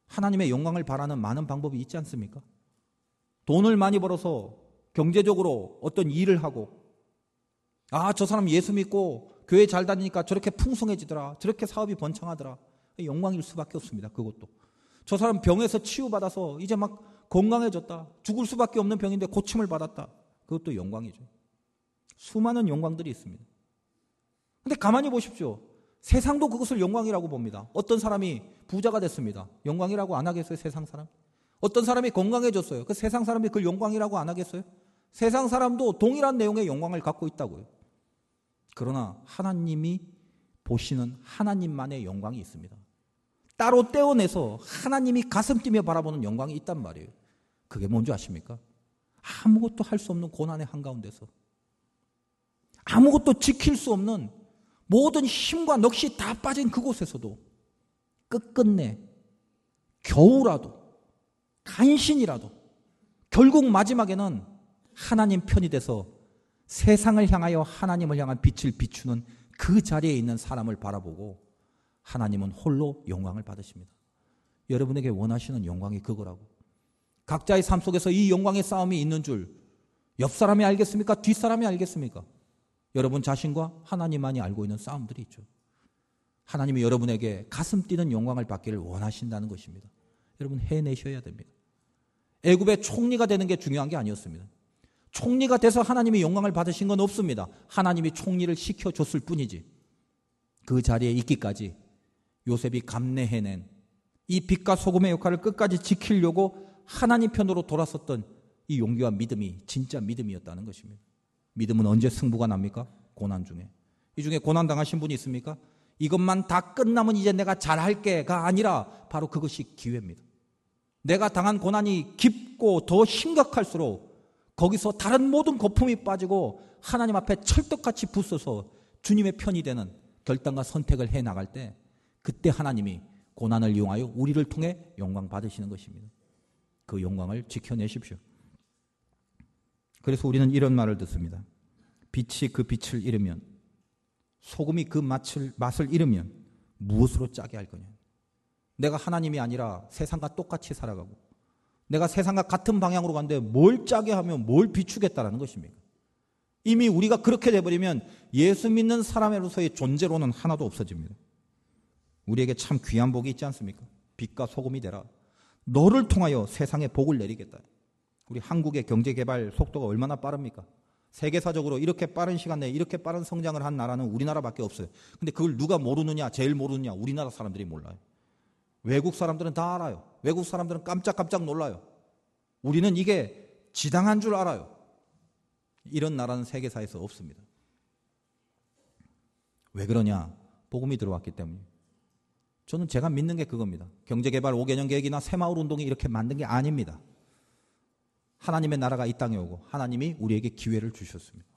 하나님의 영광을 바라는 많은 방법이 있지 않습니까? 돈을 많이 벌어서 경제적으로 어떤 일을 하고, 아, 저 사람 예수 믿고 교회 잘 다니니까 저렇게 풍성해지더라. 저렇게 사업이 번창하더라. 영광일 수밖에 없습니다. 그것도. 저 사람 병에서 치유받아서 이제 막 건강해졌다. 죽을 수밖에 없는 병인데 고침을 받았다. 그것도 영광이죠. 수많은 영광들이 있습니다. 근데 가만히 보십시오. 세상도 그것을 영광이라고 봅니다. 어떤 사람이 부자가 됐습니다. 영광이라고 안 하겠어요, 세상 사람? 어떤 사람이 건강해졌어요. 그 세상 사람이 그걸 영광이라고 안 하겠어요? 세상 사람도 동일한 내용의 영광을 갖고 있다고요. 그러나 하나님이 보시는 하나님만의 영광이 있습니다. 따로 떼어내서 하나님이 가슴 뛰며 바라보는 영광이 있단 말이에요. 그게 뭔지 아십니까? 아무것도 할 수 없는 고난의 한가운데서 아무것도 지킬 수 없는 모든 힘과 넋이 다 빠진 그곳에서도 끝끝내 겨우라도 간신이라도 결국 마지막에는 하나님 편이 돼서 세상을 향하여 하나님을 향한 빛을 비추는 그 자리에 있는 사람을 바라보고 하나님은 홀로 영광을 받으십니다. 여러분에게 원하시는 영광이 그거라고. 각자의 삶 속에서 이 영광의 싸움이 있는 줄 옆 사람이 알겠습니까? 뒷 사람이 알겠습니까? 여러분 자신과 하나님만이 알고 있는 싸움들이 있죠. 하나님이 여러분에게 가슴 뛰는 영광을 받기를 원하신다는 것입니다. 여러분 해내셔야 됩니다. 애굽의 총리가 되는 게 중요한 게 아니었습니다. 총리가 돼서 하나님이 영광을 받으신 건 없습니다. 하나님이 총리를 시켜줬을 뿐이지. 그 자리에 있기까지 요셉이 감내해낸 이 빛과 소금의 역할을 끝까지 지키려고 하나님 편으로 돌아섰던 이 용기와 믿음이 진짜 믿음이었다는 것입니다. 믿음은 언제 승부가 납니까? 고난 중에. 이 중에 고난 당하신 분이 있습니까? 이것만 다 끝나면 이제 내가 잘할게가 아니라 바로 그것이 기회입니다. 내가 당한 고난이 깊고 더 심각할수록 거기서 다른 모든 거품이 빠지고 하나님 앞에 철떡같이 붙어서 주님의 편이 되는 결단과 선택을 해 나갈 때 그때 하나님이 고난을 이용하여 우리를 통해 영광 받으시는 것입니다. 그 영광을 지켜내십시오. 그래서 우리는 이런 말을 듣습니다. 빛이 그 빛을 잃으면 소금이 그 맛을, 맛을 잃으면 무엇으로 짜게 할 거냐. 내가 하나님이 아니라 세상과 똑같이 살아가고 내가 세상과 같은 방향으로 가는데 뭘 짜게 하면 뭘 비추겠다라는 것입니까? 이미 우리가 그렇게 돼버리면 예수 믿는 사람으로서의 존재로는 하나도 없어집니다. 우리에게 참 귀한 복이 있지 않습니까? 빛과 소금이 되라. 너를 통하여 세상에 복을 내리겠다. 우리 한국의 경제 개발 속도가 얼마나 빠릅니까? 세계사적으로 이렇게 빠른 시간 내에 이렇게 빠른 성장을 한 나라는 우리나라밖에 없어요. 근데 그걸 누가 모르느냐, 제일 모르느냐, 우리나라 사람들이 몰라요. 외국 사람들은 다 알아요. 외국 사람들은 깜짝깜짝 놀라요. 우리는 이게 지당한 줄 알아요. 이런 나라는 세계사에서 없습니다. 왜 그러냐? 복음이 들어왔기 때문에. 저는 제가 믿는 게 그겁니다. 경제개발 5개년 계획이나 새마을 운동이 이렇게 만든 게 아닙니다. 하나님의 나라가 이 땅에 오고 하나님이 우리에게 기회를 주셨습니다.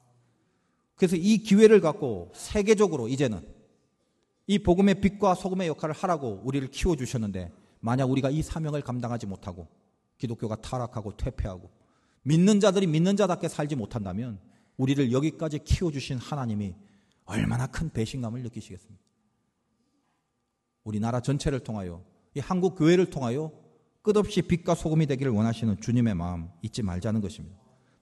그래서 이 기회를 갖고 세계적으로 이제는 이 복음의 빛과 소금의 역할을 하라고 우리를 키워주셨는데 만약 우리가 이 사명을 감당하지 못하고 기독교가 타락하고 퇴폐하고 믿는 자들이 믿는 자답게 살지 못한다면 우리를 여기까지 키워주신 하나님이 얼마나 큰 배신감을 느끼시겠습니까? 우리나라 전체를 통하여 이 한국 교회를 통하여 끝없이 빛과 소금이 되기를 원하시는 주님의 마음 잊지 말자는 것입니다.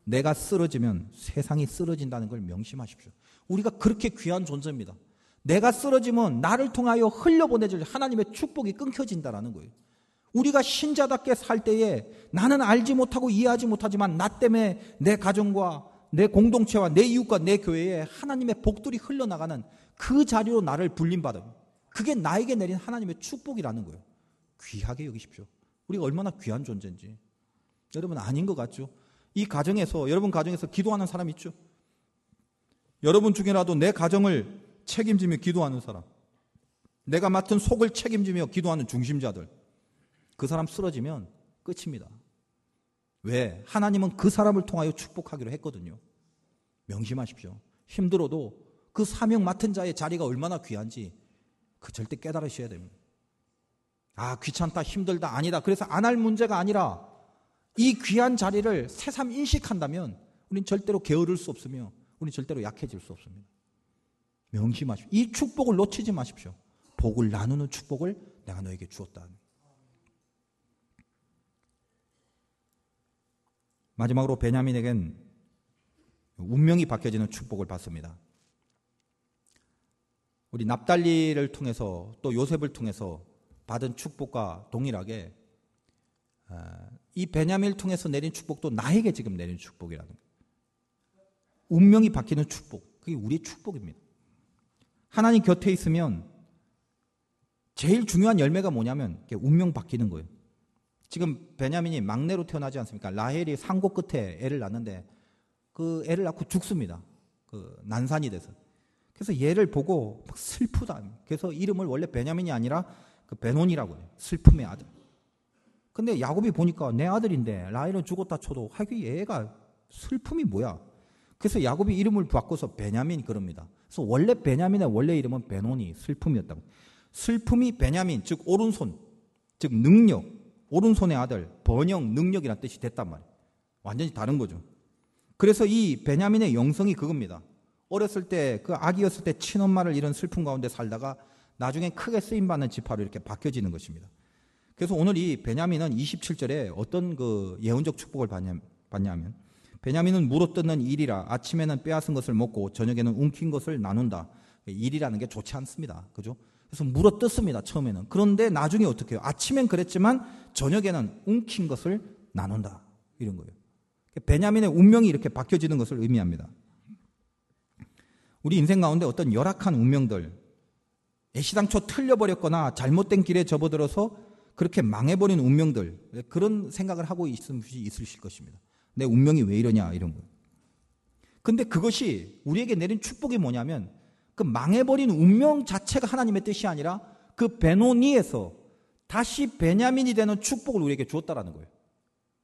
내가 쓰러지면 세상이 쓰러진다는 걸 명심하십시오. 우리가 그렇게 귀한 존재입니다. 내가 쓰러지면 나를 통하여 흘려보내질 하나님의 축복이 끊겨진다라는 거예요. 우리가 신자답게 살 때에 나는 알지 못하고 이해하지 못하지만 나 때문에 내 가정과 내 공동체와 내 이웃과 내 교회에 하나님의 복들이 흘러나가는 그 자리로 나를 불림받아. 그게 나에게 내린 하나님의 축복이라는 거예요. 귀하게 여기십시오. 우리가 얼마나 귀한 존재인지. 여러분 아닌 것 같죠? 이 가정에서 여러분 가정에서 기도하는 사람 있죠? 여러분 중에라도 내 가정을 책임지며 기도하는 사람. 내가 맡은 속을 책임지며 기도하는 중심자들. 그 사람 쓰러지면 끝입니다. 왜? 하나님은 그 사람을 통하여 축복하기로 했거든요. 명심하십시오. 힘들어도 그 사명 맡은 자의 자리가 얼마나 귀한지 그 절대 깨달으셔야 됩니다. 아, 귀찮다, 힘들다, 아니다. 그래서 안 할 문제가 아니라 이 귀한 자리를 새삼 인식한다면 우린 절대로 게으를 수 없으며 우린 절대로 약해질 수 없습니다. 명심하십시오. 이 축복을 놓치지 마십시오. 복을 나누는 축복을 내가 너에게 주었다. 마지막으로 베냐민에겐 운명이 바뀌어지는 축복을 받습니다. 우리 납달리를 통해서 또 요셉을 통해서 받은 축복과 동일하게 아, 이 베냐민을 통해서 내린 축복도 나에게 지금 내린 축복이라는. 운명이 바뀌는 축복. 그게 우리의 축복입니다. 하나님 곁에 있으면 제일 중요한 열매가 뭐냐면 운명 바뀌는 거예요. 지금 베냐민이 막내로 태어나지 않습니까? 라헬이 상고 끝에 애를 낳는데 그 애를 낳고 죽습니다. 그 난산이 돼서. 그래서 얘를 보고 슬프다. 그래서 이름을 원래 베냐민이 아니라 그 베논이라고 해요. 슬픔의 아들. 근데 야곱이 보니까 내 아들인데 라헬은 죽었다 쳐도 하기 얘가 슬픔이 뭐야? 그래서 야곱이 이름을 바꿔서 베냐민 그럽니다. 그래서 원래 베냐민의 원래 이름은 베논이 슬픔이었다고. 슬픔이 베냐민 즉 오른손 즉 능력 오른손의 아들, 번영, 능력이란 뜻이 됐단 말이에요. 완전히 다른 거죠. 그래서 이 베냐민의 영성이 그겁니다. 어렸을 때, 그 아기였을 때 친엄마를 잃은 슬픔 가운데 살다가 나중에 크게 쓰임 받는 지파로 이렇게 바뀌어지는 것입니다. 그래서 오늘 이 베냐민은 27절에 어떤 그 예언적 축복을 받냐, 받냐면, 베냐민은 물어 뜯는 일이라 아침에는 빼앗은 것을 먹고 저녁에는 움킨 것을 나눈다. 일이라는 게 좋지 않습니다. 그죠? 그래서 물어 뜯습니다. 처음에는. 그런데 나중에 어떻게 해요? 아침엔 그랬지만 저녁에는 움킨 것을 나눈다. 이런 거예요. 베냐민의 운명이 이렇게 바뀌어지는 것을 의미합니다. 우리 인생 가운데 어떤 열악한 운명들, 애시당초 틀려버렸거나 잘못된 길에 접어들어서 그렇게 망해버린 운명들, 그런 생각을 하고 있으실 것입니다. 내 운명이 왜 이러냐, 이런 거. 근데 그것이 우리에게 내린 축복이 뭐냐면 그 망해버린 운명 자체가 하나님의 뜻이 아니라 그 베노니에서 다시 베냐민이 되는 축복을 우리에게 주었다라는 거예요.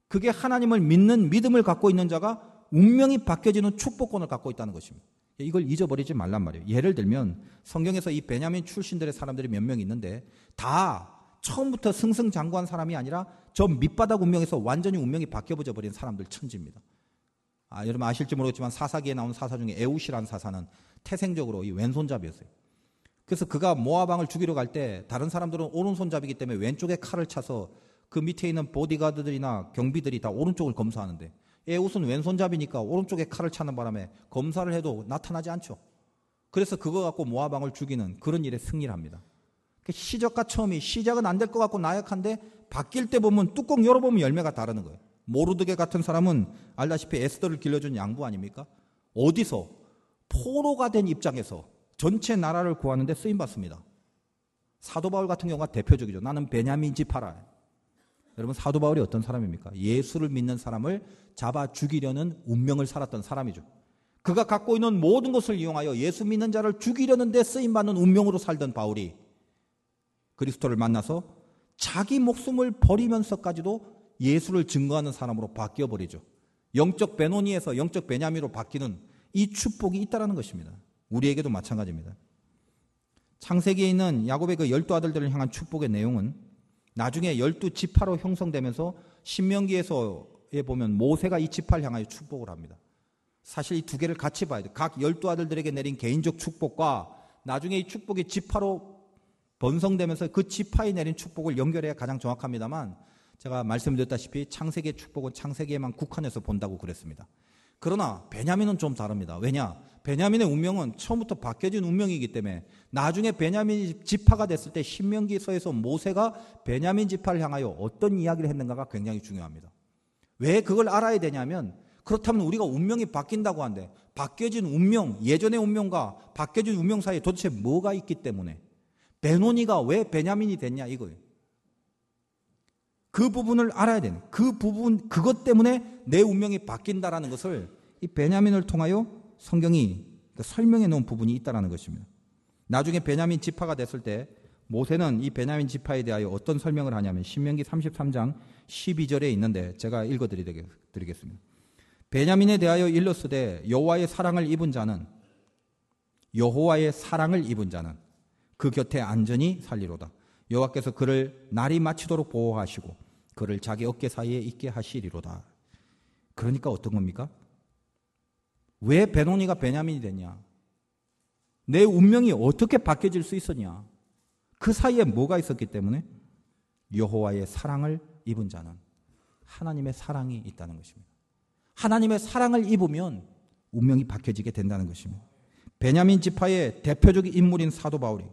그게 하나님을 믿는 믿음을 갖고 있는 자가 운명이 바뀌어지는 축복권을 갖고 있다는 것입니다. 이걸 잊어버리지 말란 말이에요. 예를 들면 성경에서 이 베냐민 출신들의 사람들이 몇 명 있는데 다 처음부터 승승장구한 사람이 아니라 저 밑바닥 운명에서 완전히 운명이 바뀌어버려 버린 사람들 천지입니다. 아, 여러분 아실지 모르겠지만 사사기에 나온 사사 중에 에우시라는 사사는 태생적으로 이 왼손잡이였어요. 그래서 그가 모아방을 죽이러 갈 때 다른 사람들은 오른손잡이기 때문에 왼쪽에 칼을 차서 그 밑에 있는 보디가드들이나 경비들이 다 오른쪽을 검사하는데 에웃은 왼손잡이니까 오른쪽에 칼을 차는 바람에 검사를 해도 나타나지 않죠. 그래서 그거 갖고 모아방을 죽이는 그런 일에 승리를 합니다. 그 시작과 처음이 시작은 안 될 것 같고 나약한데 바뀔 때 보면 뚜껑 열어보면 열매가 다르는 거예요. 모르드게 같은 사람은 알다시피 에스더를 길러준 양부 아닙니까? 어디서 포로가 된 입장에서 전체 나라를 구하는데 쓰임 받습니다. 사도 바울 같은 경우가 대표적이죠. 나는 베냐민 지파라. 여러분 사도 바울이 어떤 사람입니까? 예수를 믿는 사람을 잡아 죽이려는 운명을 살았던 사람이죠. 그가 갖고 있는 모든 것을 이용하여 예수 믿는 자를 죽이려는 데 쓰임 받는 운명으로 살던 바울이 그리스도를 만나서 자기 목숨을 버리면서까지도 예수를 증거하는 사람으로 바뀌어 버리죠. 영적 베노니에서 영적 베냐미로 바뀌는 이 축복이 있다라는 것입니다. 우리에게도 마찬가지입니다. 창세기에 있는 야곱의 그 열두 아들들을 향한 축복의 내용은 나중에 열두 지파로 형성되면서 신명기에서에 보면 모세가 이 지파를 향하여 축복을 합니다. 사실 이 두 개를 같이 봐야 돼. 각 열두 아들들에게 내린 개인적 축복과 나중에 이 축복이 지파로 번성되면서 그 지파에 내린 축복을 연결해야 가장 정확합니다만 제가 말씀드렸다시피 창세기의 축복은 창세기에만 국한해서 본다고 그랬습니다. 그러나 베냐민은 좀 다릅니다. 왜냐? 베냐민의 운명은 처음부터 바뀌어진 운명이기 때문에 나중에 베냐민 지파가 됐을 때 신명기서에서 모세가 베냐민 지파를 향하여 어떤 이야기를 했는가가 굉장히 중요합니다. 왜 그걸 알아야 되냐면 그렇다면 우리가 운명이 바뀐다고 하는데 바뀌어진 운명, 예전의 운명과 바뀌어진 운명 사이에 도대체 뭐가 있기 때문에 베노니가 왜 베냐민이 됐냐 이거예요. 그 부분을 알아야 되는 그 부분 그것 때문에 내 운명이 바뀐다라는 것을 이 베냐민을 통하여 성경이 설명해 놓은 부분이 있다라는 것입니다. 나중에 베냐민 지파가 됐을 때 모세는 이 베냐민 지파에 대하여 어떤 설명을 하냐면 신명기 33장 12절에 있는데 제가 읽어 드리겠습니다. 베냐민에 대하여 일렀으되 여호와의 사랑을 입은 자는 여호와의 사랑을 입은 자는 그 곁에 안전히 살리로다. 여호와께서 그를 날이 마치도록 보호하시고 그를 자기 어깨 사이에 있게 하시리로다. 그러니까 어떤 겁니까? 왜 베노니가 베냐민이 됐냐? 내 운명이 어떻게 바뀌어질 수 있었냐? 그 사이에 뭐가 있었기 때문에 여호와의 사랑을 입은 자는 하나님의 사랑이 있다는 것입니다. 하나님의 사랑을 입으면 운명이 바뀌어지게 된다는 것입니다. 베냐민 지파의 대표적인 인물인 사도 바울이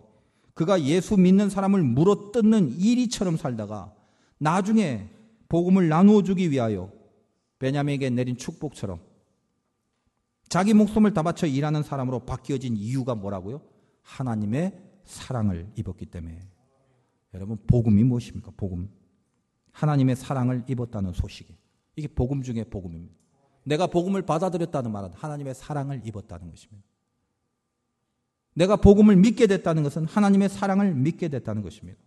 그가 예수 믿는 사람을 물어뜯는 이리처럼 살다가 나중에 복음을 나누어 주기 위하여 베냐민에게 내린 축복처럼 자기 목숨을 다 바쳐 일하는 사람으로 바뀌어진 이유가 뭐라고요? 하나님의 사랑을 입었기 때문에. 여러분, 복음이 무엇입니까? 복음. 하나님의 사랑을 입었다는 소식이. 이게 복음 중에 복음입니다. 내가 복음을 받아들였다는 말은 하나님의 사랑을 입었다는 것입니다. 내가 복음을 믿게 됐다는 것은 하나님의 사랑을 믿게 됐다는 것입니다.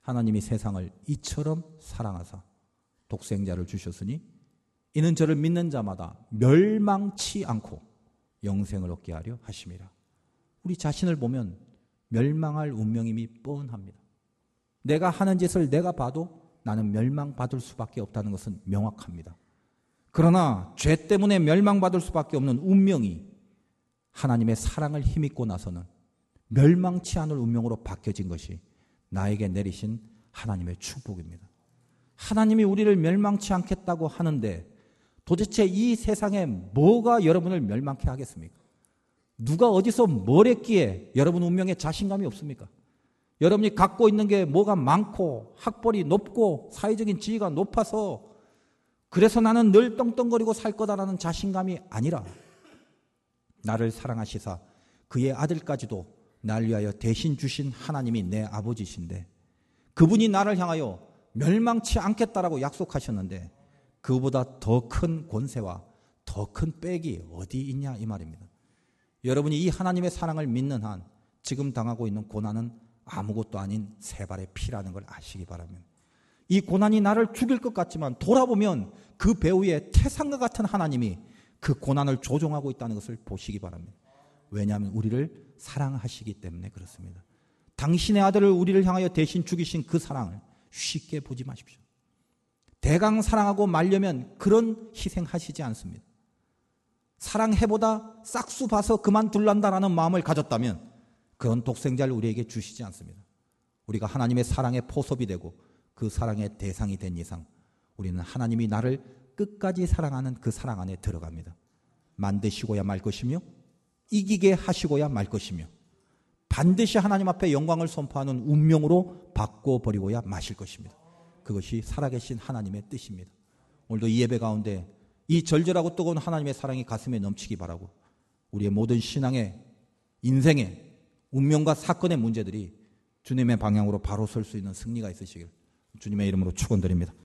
하나님이 세상을 이처럼 사랑하사 독생자를 주셨으니 이는 저를 믿는 자마다 멸망치 않고 영생을 얻게 하려 하심이라. 우리 자신을 보면 멸망할 운명임이 뻔합니다. 내가 하는 짓을 내가 봐도 나는 멸망받을 수밖에 없다는 것은 명확합니다. 그러나 죄 때문에 멸망받을 수밖에 없는 운명이 하나님의 사랑을 힘입고 나서는 멸망치 않을 운명으로 바뀌어진 것이 나에게 내리신 하나님의 축복입니다. 하나님이 우리를 멸망치 않겠다고 하는데 도대체 이 세상에 뭐가 여러분을 멸망케 하겠습니까? 누가 어디서 뭘 했기에 여러분 운명에 자신감이 없습니까? 여러분이 갖고 있는 게 뭐가 많고 학벌이 높고 사회적인 지위가 높아서 그래서 나는 늘 떵떵거리고 살 거다라는 자신감이 아니라 나를 사랑하시사 그의 아들까지도 날 위하여 대신 주신 하나님이 내 아버지신데 그분이 나를 향하여 멸망치 않겠다라고 약속하셨는데 그보다 더 큰 권세와 더 큰 빽이 어디 있냐 이 말입니다. 여러분이 이 하나님의 사랑을 믿는 한 지금 당하고 있는 고난은 아무것도 아닌 세 발의 피라는 걸 아시기 바랍니다. 이 고난이 나를 죽일 것 같지만 돌아보면 그 배후에 태상과 같은 하나님이 그 고난을 조종하고 있다는 것을 보시기 바랍니다. 왜냐하면 우리를 사랑하시기 때문에 그렇습니다. 당신의 아들을 우리를 향하여 대신 죽이신 그 사랑을 쉽게 보지 마십시오. 대강 사랑하고 말려면 그런 희생하시지 않습니다. 사랑해보다 싹수 봐서 그만둘란다라는 마음을 가졌다면 그런 독생자를 우리에게 주시지 않습니다. 우리가 하나님의 사랑의 포섭이 되고 그 사랑의 대상이 된 이상 우리는 하나님이 나를 끝까지 사랑하는 그 사랑 안에 들어갑니다. 만드시고야 말 것이며 이기게 하시고야 말 것이며 반드시 하나님 앞에 영광을 선포하는 운명으로 바꿔버리고야 마실 것입니다. 그것이 살아계신 하나님의 뜻입니다. 오늘도 이 예배 가운데 이 절절하고 뜨거운 하나님의 사랑이 가슴에 넘치기 바라고 우리의 모든 신앙의 인생의 운명과 사건의 문제들이 주님의 방향으로 바로 설 수 있는 승리가 있으시길 주님의 이름으로 축원드립니다.